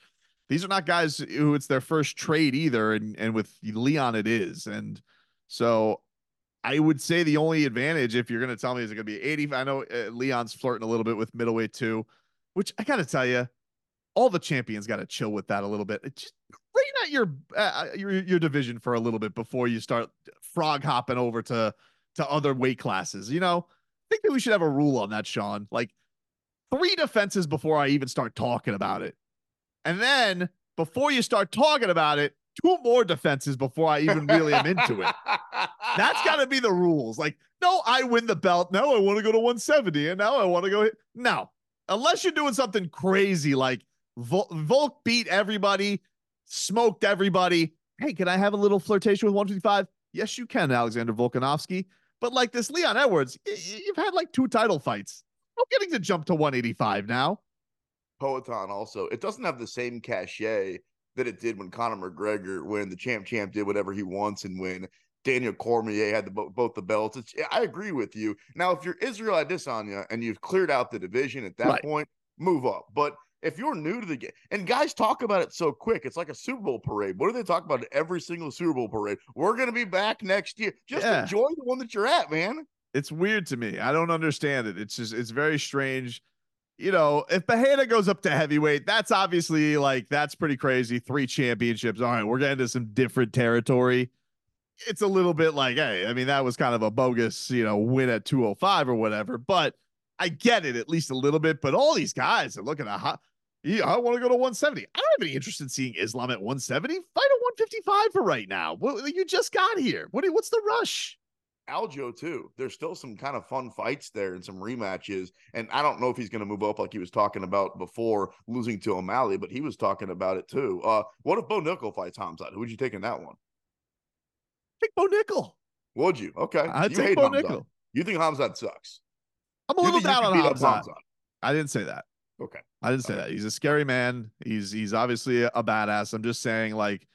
These are not guys who it's their first trade either, and and with Leon it is, and so I would say the only advantage if you're going to tell me is it going to be 80. I know uh, Leon's flirting a little bit with middleweight too, which I got to tell you, all the champions got to chill with that a little bit. It just rein out your uh, your your division for a little bit before you start frog hopping over to to other weight classes. You know, I think that we should have a rule on that, Sean. Like three defenses before I even start talking about it, and then before you start talking about it, two more defenses before I even really am into it. [LAUGHS] That's got to be the rules. Like, no, I win the belt. No, I want to go to 170, and now I want to go. Hit. No, unless you're doing something crazy like Vol- Volk beat everybody, smoked everybody. Hey, can I have a little flirtation with 155? Yes, you can, Alexander Volkanovski. But like this Leon Edwards, y- y- you've had like two title fights. I'm getting to jump to 185 now. Poatan also, it doesn't have the same cachet that it did when Conor McGregor, when the champ champ did whatever he wants, and when Daniel Cormier had the, both the belts. It's, I agree with you. Now, if you're Israel Adesanya and you've cleared out the division at that Right. point, move up. But if you're new to the game, and guys talk about it so quick, it's like a Super Bowl parade. What do they talk about every single Super Bowl parade? We're going to be back next year. Just Yeah. enjoy the one that you're at, man. It's weird to me. I don't understand it. It's just it's very strange. You know, if Bahana goes up to heavyweight, that's obviously like that's pretty crazy. Three championships. All right, we're getting to some different territory. It's a little bit like, hey, I mean, that was kind of a bogus, you know, win at 205 or whatever. But I get it at least a little bit. But all these guys are looking at hot. Yeah, I want to go to 170. I don't have any interest in seeing Islam at 170. Fight at 155 for right now. Well, you just got here. What? What's the rush? Aljo too. There's still some kind of fun fights there and some rematches. And I don't know if he's going to move up like he was talking about before losing to O'Malley, but he was talking about it too. Uh, what if Bo Nickal fights Hamzat? Who would you take in that one? Take Bo Nickal. Would you? Okay. I'd you take hate Bo Hamzat. Nickal. You think Hamzat sucks? I'm a little down on Hamzat. Hamzat? I didn't say that. Okay. I didn't say All that. He's a scary man. He's he's obviously a badass. I'm just saying, like,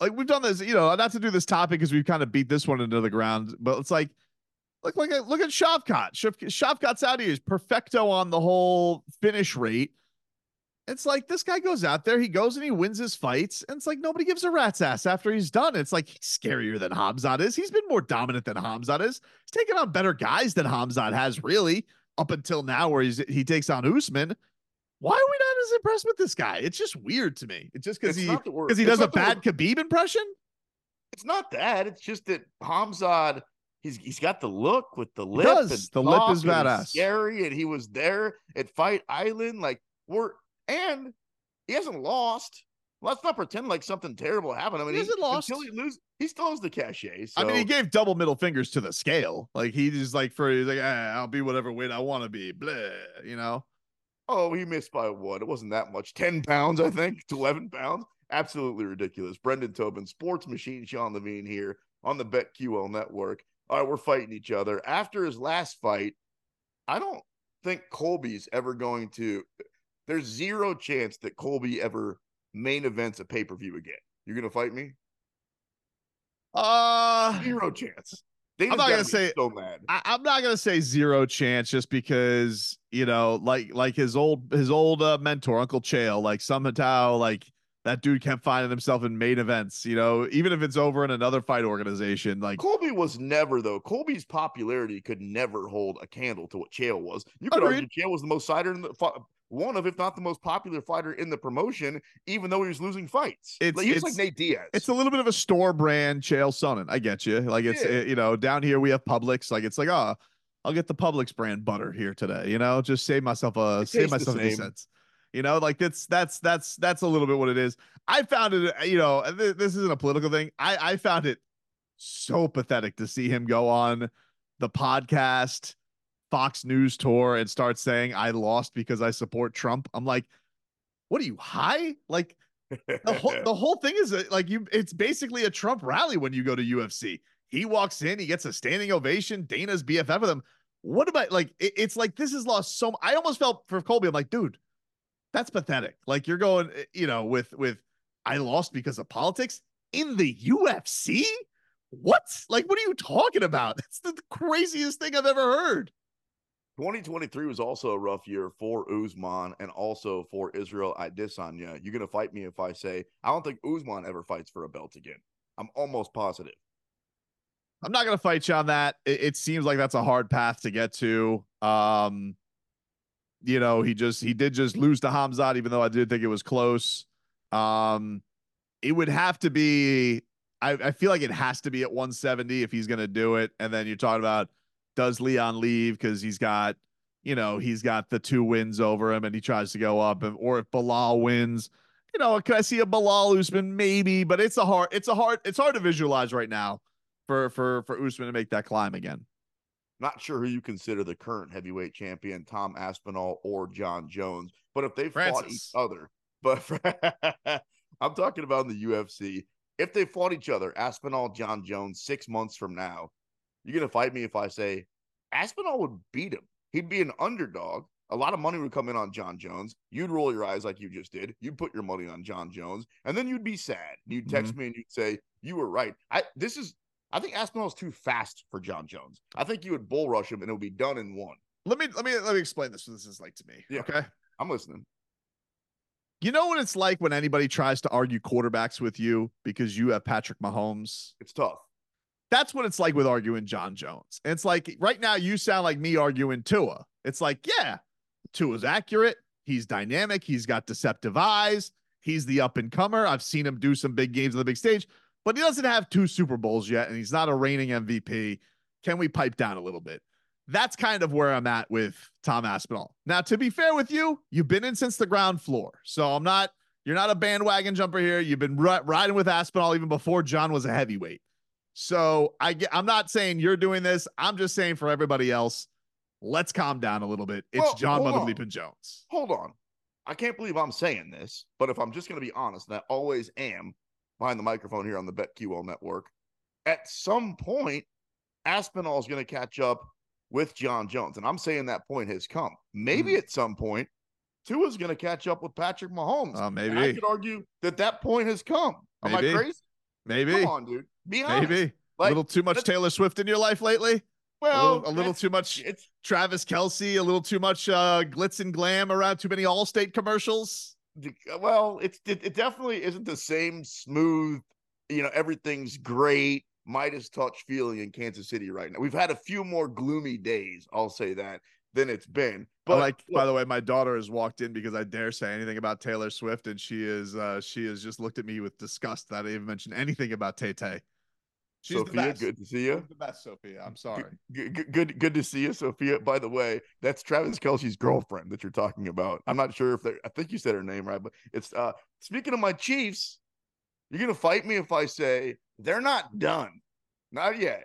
like we've done this, you know, not to do this topic because we've kind of beat this one into the ground, but it's like, look, look at look at Shavkat. Shav- Shavkat's out here. He's perfecto on the whole finish rate. It's like this guy goes out there, he goes and he wins his fights, and it's like nobody gives a rat's ass after he's done. It's like he's scarier than Hamzat is. He's been more dominant than Hamzat is. He's taken on better guys than Hamzat has, really, up until now, where he's he takes on Usman. Why are we not as impressed with this guy? It's just weird to me. It's just because he not that we're- because he it's does a bad Khabib impression. It's not that. It's just that Hamzat, he's he's got the look with the lip. The lip is and badass. Scary, and he was there at Fight Island. Like we're and he hasn't lost. Let's not pretend like something terrible happened. I mean, He hasn't lost. until he lose. He still has the cachet. So I mean, he gave double middle fingers to the scale. Like he just like for he's like, ah, I'll be whatever weight I want to be. Blah, you know. Oh, he missed by what? It wasn't that much. 10 pounds, I think, to [LAUGHS] 11 pounds. Absolutely ridiculous. Brendan Tobin, Sports Machine, Sean Levine here on the BetQL network. All right, we're fighting each other. After his last fight, I don't think Colby's ever going to. There's zero chance that Colby ever main events a pay per view again. You're going to fight me? Uh Zero chance. I'm not gonna say- so mad. I, I'm not gonna say zero chance just because you know, like like his old his old uh, mentor Uncle Chael, like somehow like that dude kept finding himself in main events. You know, even if it's over in another fight organization, like Colby was never though. Colby's popularity could never hold a candle to what Chael was. You could Agreed. argue Chael was the most cider in the one of, if not the most popular fighter in the promotion, even though he was losing fights. It's- like, he was it's- like Nate Diaz. it's a little bit of a store brand Chael Sonnen. I get you. Like it's Yeah. uh, you know down here we have Publix. Like it's like oh, I'll get the Publix brand butter here today. You know, just save myself a It save myself same. cents. You know, like that's that's that's that's a little bit what it is. I found it. You know, th- this isn't a political thing. I I found it so pathetic to see him go on the podcast Fox News tour and start saying I lost because I support Trump. I'm like, what are you high? Like the whole [LAUGHS] the whole thing is that, like you it's basically a Trump rally when you go to UFC. He walks in, he gets a standing ovation. Dana's BFF with him. What about like it- it's like this has lost so I almost felt for Colby. I'm like, dude, that's pathetic. Like you're going, eh, you know, with with I lost because of politics in the UFC. What? Like, what are you talking about? [LAUGHS] That's the craziest thing I've ever heard. 2023 was also a rough year for Usman and also for Israel Adesanya. You're gonna fight me if I say I don't think Usman ever fights for a belt again. I'm almost positive. I'm not gonna fight you on that. It, it seems like that's a hard path to get to. Um, you know, he just he did just lose to Hamzat, even though I did think it was close. Um, it would have to be. I, I feel like it has to be at 170 if he's gonna do it. And then you're talking about does Leon leave because he's got, you know, he's got the two wins over him, and he tries to go up, and, or if Belal wins. You know, can I see a Belal Usman? Maybe, but it's a hard, it's a hard, it's hard to visualize right now for for for Usman to make that climb again. Not sure who you consider the current heavyweight champion, Tom Aspinall or Jon Jones. But if they fought each other, [LAUGHS] but I'm talking about in the UFC. If they fought each other, Aspinall, Jon Jones, six months from now, you're gonna fight me if I say Aspinall would beat him. He'd be an underdog. A lot of money would come in on Jon Jones. You'd roll your eyes like you just did. You'd put your money on Jon Jones, and then you'd be sad. You'd text mm-hmm. me and you'd say you were right. I this is I think Aspinall's too fast for Jon Jones. I think you would bull rush him and it would be done in one. Let me let me let me explain this. What this is like to me. Yeah. Okay. I'm listening. You know what it's like when anybody tries to argue quarterbacks with you because you have Patrick Mahomes? It's tough. That's what it's like with arguing Jon Jones. And it's like right now you sound like me arguing Tua. It's like, yeah, Tua's accurate. He's dynamic. He's got deceptive eyes. He's the up and comer. I've seen him do some big games on the big stage, but he doesn't have two Super Bowls yet, and he's not a reigning MVP. Can we pipe down a little bit? That's kind of where I'm at with Tom Aspinall. Now, to be fair with you, you've been in since the ground floor. So I'm not, you're not a bandwagon jumper here. You've been ri- riding with Aspinall even before Jon was a heavyweight. So I get, I'm not saying you're doing this. I'm just saying for everybody else, let's calm down a little bit. It's Well, Jon. Motherleap and Jones. Hold on. I can't believe I'm saying this, but if I'm just going to be honest, and I always am behind the microphone here on the BetQL network, at some point, Aspinall is going to catch up with Jon Jones. And I'm saying that point has come. Maybe Hmm. at some point, Tua is going to catch up with Patrick Mahomes. Uh, And I could argue that that point has come. Am Maybe. I crazy? maybe, Come on, dude. Be honest. maybe. a little too much Taylor Swift in your life lately. A Well, little, a little too much Travis Kelce, a little too much uh, glitz and glam around too many Allstate commercials. well, it's it, it definitely isn't the same smooth, you know, everything's great, Midas touch feeling in Kansas City right now. We've had a few more gloomy days, I'll say that, than it's been. But like, look, by the way, my daughter has walked in because I dare say anything about Taylor Swift, and she is uh she has just looked at me with disgust that I even mentioned anything about Tay Tay. She's Sophia, good to see you. She's the best, Sophia. I'm sorry. Good, good, good, good, to see you, Sophia. By the way, that's Travis Kelce's girlfriend that you're talking about. I'm not sure if they I think you said her name right, but it's uh speaking of my Chiefs, you're gonna fight me if I say they're not done. Not yet.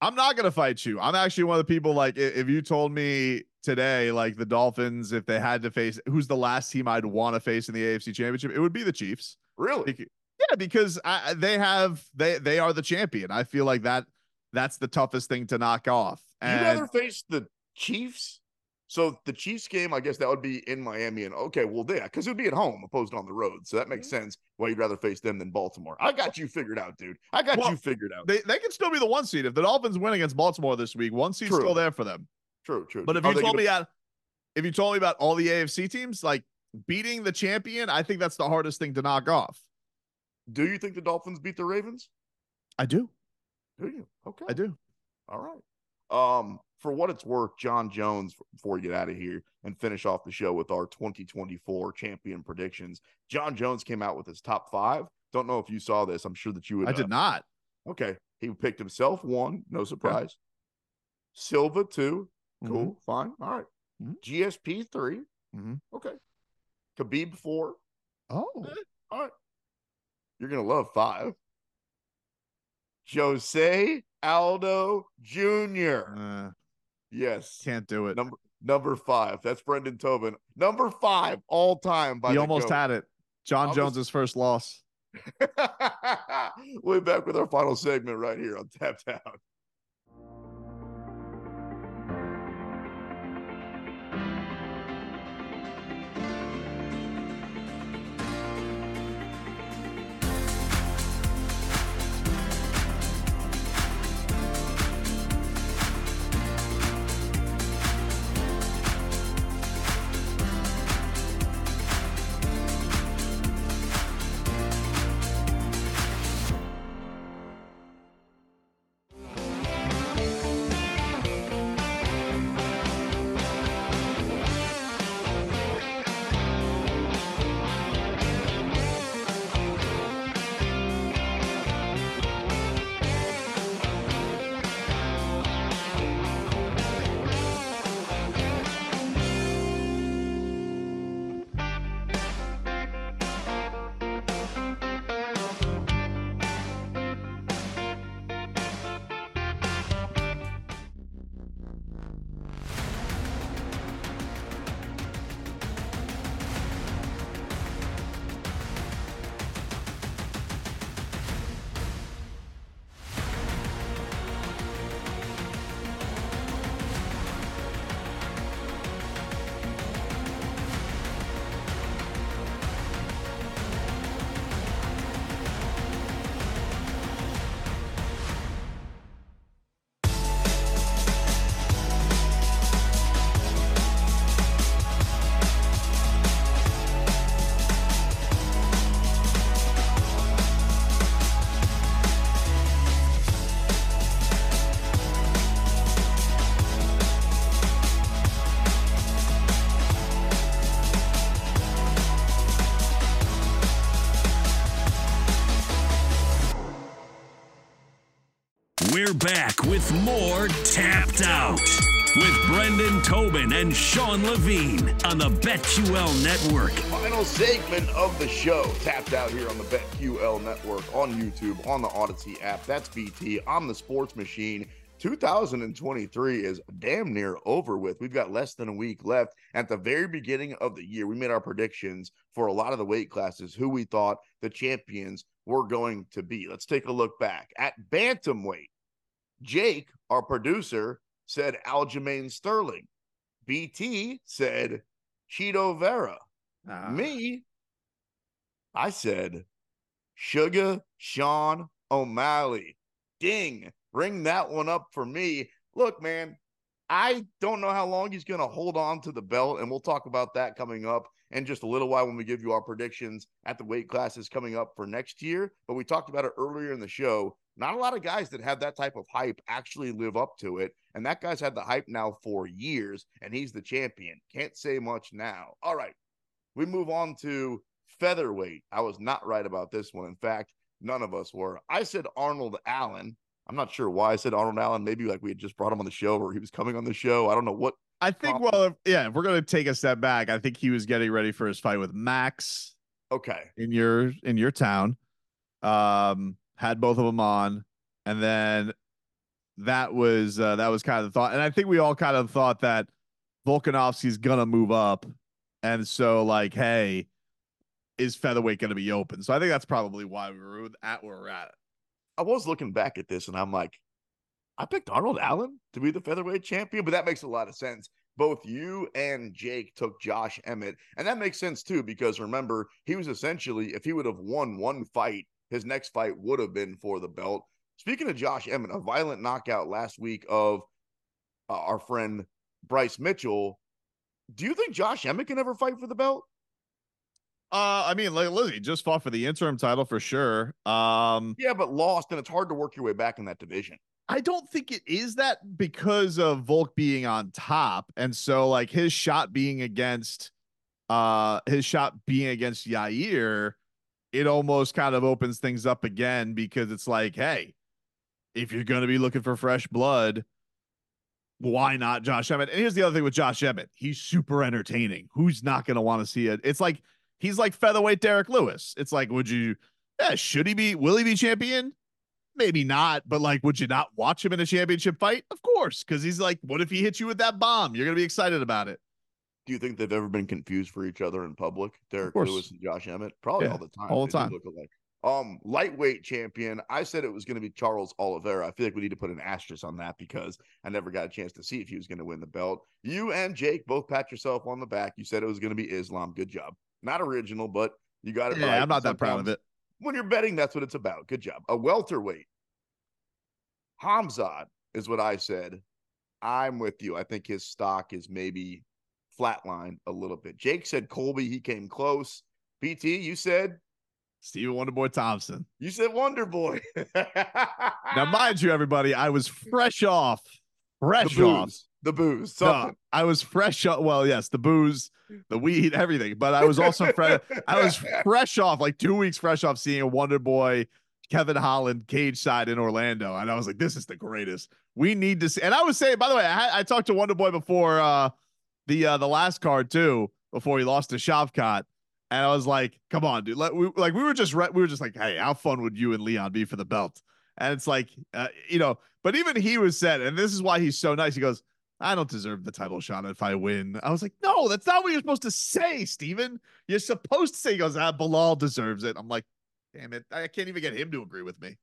I'm not gonna fight you. I'm actually one of the people like if you told me today, like the Dolphins, if they had to face who's the last team I'd want to face in the AFC Championship, it would be the Chiefs. Really? Yeah, because I, they have they they are the champion. I feel like that that's the toughest thing to knock off. And you rather face the Chiefs? So the Chiefs game, I guess that would be in Miami, and okay, well, yeah, because it would be at home opposed on the road, so that makes mm-hmm. sense. Why you'd rather face them than Baltimore? I got you figured out, dude. I got well, you figured out. They they can still be the one seed if the Dolphins win against Baltimore this week. One seed's still there for them. True, true. But if you told gonna... me at, if you told me about all the AFC teams, like beating the champion, I think that's the hardest thing to knock off. Do you think the Dolphins beat the Ravens? I do. Do you? Okay. I do. All right. Um, for what it's worth, Jon Jones, before we get out of here and finish off the show with our 2024 champion predictions, Jon Jones came out with his top five. Don't know if you saw this. I'm sure that you would. I did uh, not. Okay. He picked himself one. No surprise. Silva two. Cool. Mm-hmm. Fine. All right. mm-hmm. GSP 3 mm-hmm. Okay. Khabib four. Oh. Eh, all right. You're going to love five. Jose Aldo Jr. Uh, yes. Can't do it. Number number five. That's Brendan Tobin. Number five all time. By he almost goat. had it. Jon almost. Jones's first loss. [LAUGHS] we'll be back with our final segment right here on Tapped Out. We're back with more Tapped Out with Brendan Tobin and Sean Levine on the BetQL Network. Final segment of the show. Tapped Out here on the BetQL Network on YouTube, on the Audacy app. That's BT. I'm the Sports Machine. 2023 is damn near over with. We've got less than a week left. At the very beginning of the year, we made our predictions for a lot of the weight classes, who we thought the champions were going to be. Let's take a look back at bantamweight. Jake, our producer, said Aljamain Sterling. BT said Chito Vera. Uh. Me, I said Sugar Sean O'Malley. Ding, ring that one up for me. Look, man, I don't know how long he's going to hold on to the belt, and we'll talk about that coming up in just a little while when we give you our predictions at the weight classes coming up for next year. But we talked about it earlier in the show. Not a lot of guys that have that type of hype actually live up to it. And that guy's had the hype now for years, and he's the champion. Can't say much now. All right. We move on to featherweight. I was not right about this one. In fact, none of us were. I said Arnold Allen. I'm not sure why I said Arnold Allen. Maybe like we had just brought him on the show or he was coming on the show. I don't know what. I think, well, if, yeah, if we're going to take a step back, I think he was getting ready for his fight with Max. Okay. In your in your town. Um had both of them on and then that was uh, that was kind of the thought and I think we all kind of thought that Volkanovski's to move up and so like hey, is featherweight to be open? So I think that's probably why we were at where we're at. I was looking back at this and I'm like, I picked Arnold Allen to be the featherweight champion, but that makes a lot of sense. Both you and Jake took Josh Emmett, and that makes sense too because remember he was essentially if he would have won one fight, his next fight would have been for the belt. Speaking of Josh Emmett, a violent knockout last week of uh, our friend Bryce Mitchell. Do you think Josh Emmett can ever fight for the belt? Uh, I mean, like Lizzie just fought for the interim title for sure. Um, yeah, but lost, and it's hard to work your way back in that division. I don't think it is that because of Volk being on top, and so like his shot being against, uh, his shot being against Yair, it almost kind of opens things up again because it's like, hey, if you're going to be looking for fresh blood, why not Josh Emmett? And here's the other thing with Josh Emmett, he's super entertaining. Who's not going to want to see it? It's like He's like featherweight Derrick Lewis. It's like, would you, yeah, should he be, will he be champion? Maybe not, but like, would you not watch him in a championship fight? Of course, because he's like, what if he hits you with that bomb? You're going to be excited about it. Do you think they've ever been confused for each other in public? Derrick Lewis and Josh Emmett? Probably yeah, all the time. All the time. Look alike. Um, lightweight champion. I said it was going to be Charles Oliveira. I feel like we need to put an asterisk on that because I never got a chance to see if he was going to win the belt. You and Jake both pat yourself on the back. You said it was going to be Islam. Good job. Not original, but you got it yeah, right. I'm not that proud of it. When you're betting, that's what it's about. Good job. A welterweight. Hamzat is what I said. I'm with you. I think his stock is maybe flatlined a little bit. Jake said Colby, he came close. BT, you said Stephen Wonderboy Thompson. You said Wonderboy. [LAUGHS] Now, mind you, everybody, I was fresh off, fresh off the booze. No, I was fresh. off. Well, yes, the booze, the weed, everything. But I was also fresh. I was [LAUGHS] fresh off, like two weeks fresh off seeing a Wonder Boy, Kevin Holland cage side in Orlando, and I was like, this is the greatest. We need to see. And I was saying, by the way, I, I talked to Wonderboy before uh, the uh, the last card too, before he lost to Shavkat. And I was like, "Come on, dude! Let, we, like we were just re- we were just like, hey, how fun would you and Leon be for the belt?" And it's like, uh, you know, but even he was said, and this is why he's so nice. He goes, I don't deserve the title shot if I win. I was like, no, that's not what you're supposed to say, Steven. You're supposed to say, he goes, ah, Belal deserves it. I'm like, damn it. I can't even get him to agree with me.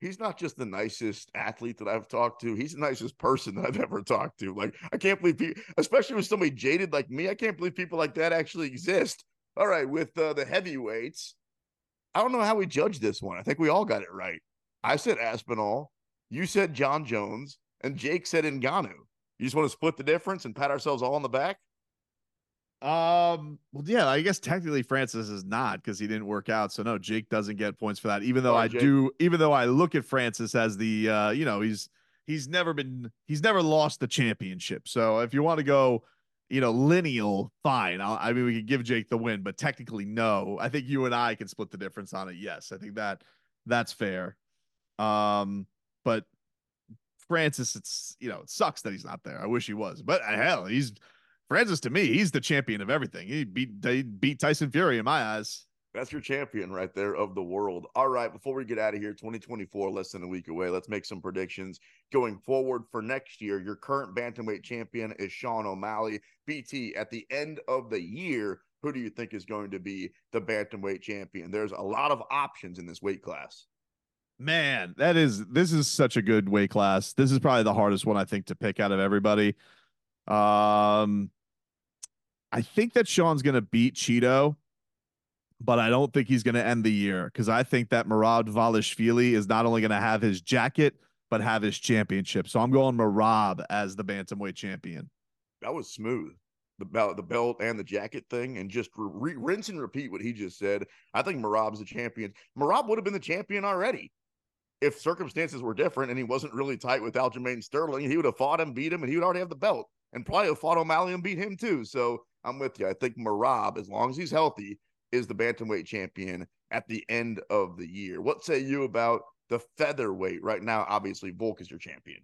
He's not just the nicest athlete that I've talked to. He's the nicest person that I've ever talked to. Like, I can't believe people, especially with somebody jaded like me, I can't believe people like that actually exist. All right, with uh, the heavyweights, I don't know how we judge this one. I think we all got it right. I said Aspinall, you said Jon Jones, and Jake said Ngannou. You just want to split the difference and pat ourselves all on the back? Um, well, yeah, I guess technically Francis is not because he didn't work out. So no, Jake doesn't get points for that. Even though I Jake. do, even though I look at Francis as the uh, you know, he's he's never been he's never lost the championship. So if you want to go, you know, lineal, fine. I'll, I mean, we could give Jake the win, but technically, no. I think you and I can split the difference on it. Yes, I think that that's fair. Um, but Francis, it's you know, it sucks that he's not there. I wish he was, but uh, hell, he's Francis to me. He's the champion of everything. He beat he beat Tyson Fury in my eyes. That's your champion right there of the world. All right, before we get out of here, 2024, less than a week away. Let's make some predictions going forward for next year. Your current bantamweight champion is Sean O'Malley. BT, at the end of the year, who do you think is going to be the bantamweight champion? There's a lot of options in this weight class. Man, that is this is such a good weight class. This is probably the hardest one I think to pick out of everybody. Um I think that Sean's going to beat Chito, but I don't think he's going to end the year because I think that Merab Dvalishvili is not only going to have his jacket, but have his championship. So I'm going Merab as the bantamweight champion. That was smooth. The belt, the belt, and the jacket thing, and just re- rinse and repeat what he just said. I think Merab's the champion. Merab would have been the champion already if circumstances were different and he wasn't really tight with Aljamain Sterling. He would have fought him, beat him, and he would already have the belt, and probably have fought O'Malley and beat him too. So I'm with you. I think Merab, as long as he's healthy, is the bantamweight champion at the end of the year. What say you about the featherweight right now? Obviously, Volk is your champion.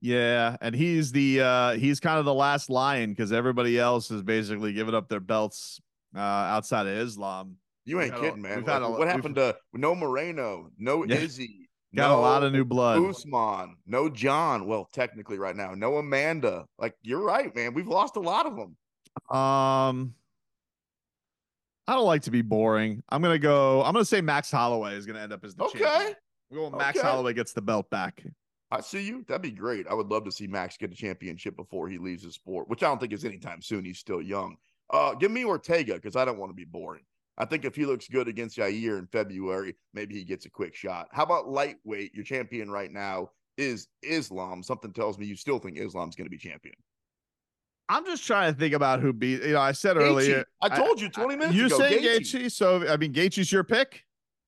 Yeah, and he's the uh he's kind of the last lion because everybody else has basically given up their belts uh outside of Islam. You ain't kidding, man. Like, a, what happened to no Moreno, no yeah, Izzy, got no a lot of new blood. Usman, no Jon. Well, technically, right now, no Amanda. Like you're right, man. We've lost a lot of them. Um, I don't like to be boring. I'm gonna go. I'm gonna say Max Holloway is gonna end up as the okay. champion. We're going Max okay. Holloway gets the belt back. I see you. That'd be great. I would love to see Max get a championship before he leaves the sport, which I don't think is anytime soon. He's still young. Uh, give me Ortega because I don't want to be boring. I think if he looks good against Yair in February, maybe he gets a quick shot. How about lightweight? Your champion right now is Islam. Something tells me you still think Islam's going to be champion. I'm just trying to think about who beat. You know, I said Gaethje. earlier. I told you 20 minutes you ago. You say Gaethje. Gaethje. So I mean, Gaethje's your pick.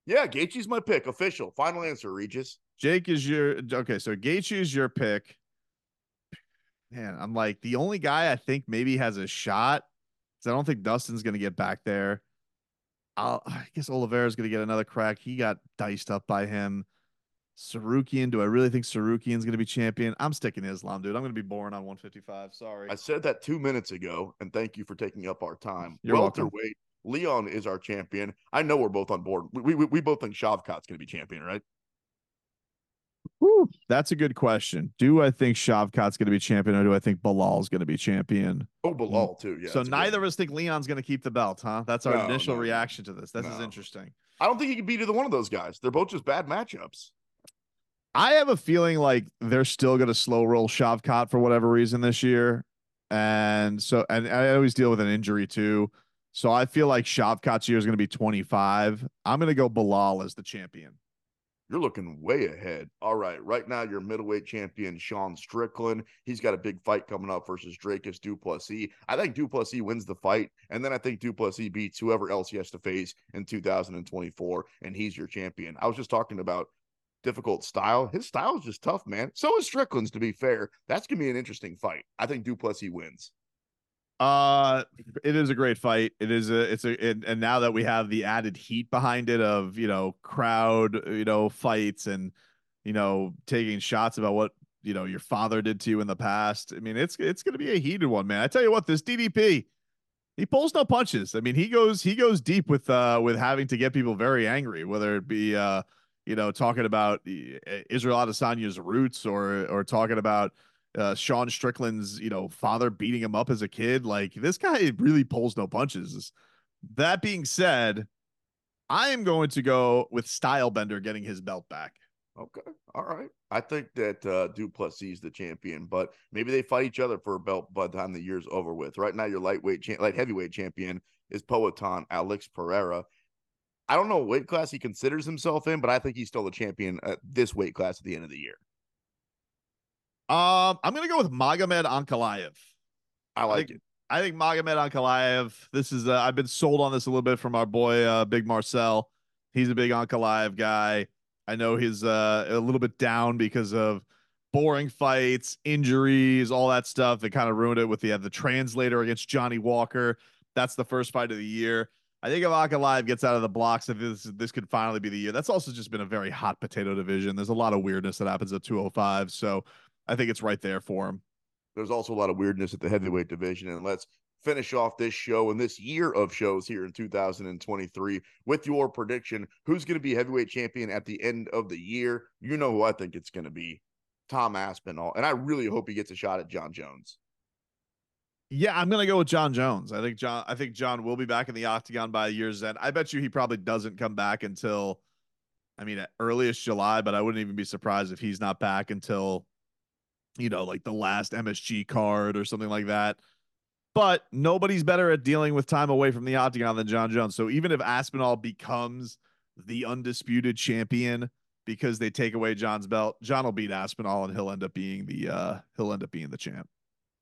Yeah, Gaethje's my pick. Official. Final answer, Regis. Jake is your okay. So Gaethje is your pick. Man, I'm like the only guy I think maybe has a shot. Because I don't think Dustin's going to get back there. I'll, I guess Oliveira's going to get another crack. He got diced up by him. Tsarukyan, do I really think Tsarukyan's going to be champion? I'm sticking to Islam, dude. I'm going to be born on 155. Sorry. I said that two minutes ago, and thank you for taking up our time. You're welcome. Wait, Leon is our champion. I know we're both on board. We we, we both think Shavkat's going to be champion, right? Whew, that's a good question. Do I think Shavkat's going to be champion, or do I think Belal's going to be champion? Oh, Belal too. Yeah. So neither of us think Leon's going to keep the belt, huh? That's our no, initial no, reaction to this. This no. is interesting. I don't think he can beat either one of those guys. They're both just bad matchups. I have a feeling like they're still going to slow roll Shavkat for whatever reason this year, and so and I always deal with an injury too. So I feel like Shavkat's year is going to be 25. I'm going to go Belal as the champion. You're looking way ahead. All right. Right now, your middleweight champion, Sean Strickland. He's got a big fight coming up versus Dricus Du Plessis. I think Du Plessis wins the fight. And then I think Du Plessis beats whoever else he has to face in 2024. And he's your champion. I was just talking about difficult style. His style is just tough, man. So is Strickland's, to be fair. That's to be an interesting fight. I think Du Plessis wins. Uh, it is a great fight. It is a, it's a, it, and now that we have the added heat behind it of you know crowd, you know fights and you know taking shots about what you know your father did to you in the past. I mean, it's it's going to be a heated one, man. I tell you what, this DDP, he pulls no punches. I mean, he goes he goes deep with uh with having to get people very angry, whether it be uh you know talking about Israel Adesanya's roots or or talking about uh, Sean Strickland's, you know, father beating him up as a kid. Like this guy really pulls no punches. That being said, I am going to go with Stylebender getting his belt back. Okay. All right. I think that uh Du Plessis is the champion, but maybe they fight each other for a belt by the time the year's over with. Right now, your lightweight, cha- light heavyweight champion is Poatan Alex Pereira. I don't know what weight class he considers himself in, but I think he's still the champion at this weight class at the end of the year. Um, I'm gonna go with Magomed Ankalaev. I like I think, it. I think Magomed Ankalaev. This is uh, I've been sold on this a little bit from our boy uh, Big Marcel. He's a big Ankalaev guy. I know he's uh, a little bit down because of boring fights, injuries, all that stuff that kind of ruined it with the uh, the translator against Johnny Walker. That's the first fight of the year. I think if Ankalaev gets out of the blocks, if this this could finally be the year. That's also just been a very hot potato division. There's a lot of weirdness that happens at 205. So I think it's right there for him. There's also a lot of weirdness at the heavyweight division. And let's finish off this show and this year of shows here in 2023 with your prediction. Who's going to be heavyweight champion at the end of the year? You know who I think it's going to be Tom Aspinall. And I really hope he gets a shot at Jon Jones. Yeah, I'm gonna go with Jon Jones. I think Jon. I think Jon will be back in the octagon by a year's end. I bet you he probably doesn't come back until, I mean, at earliest July. But I wouldn't even be surprised if he's not back until you know, like the last MSG card or something like that. But nobody's better at dealing with time away from the octagon than Jon Jones. So even if Aspinall becomes the undisputed champion because they take away Jon's belt, Jon will beat Aspinall and he'll end up being the uh he'll end up being the champ.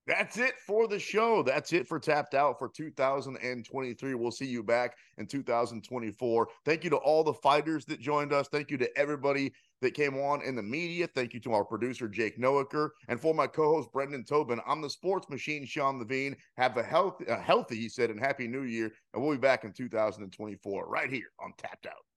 That's it for the show. That's it for Tapped Out for 2023. We'll see you back in 2024. Thank you to all the fighters that joined us. Thank you to everybody that came on in the media. Thank you to our producer, Jake Noecker. And for my co host, Brendan Tobin, I'm the sports machine, Sean Levine. Have a healthy, a healthy, he said, and happy new year. And we'll be back in 2024 right here on Tapped Out.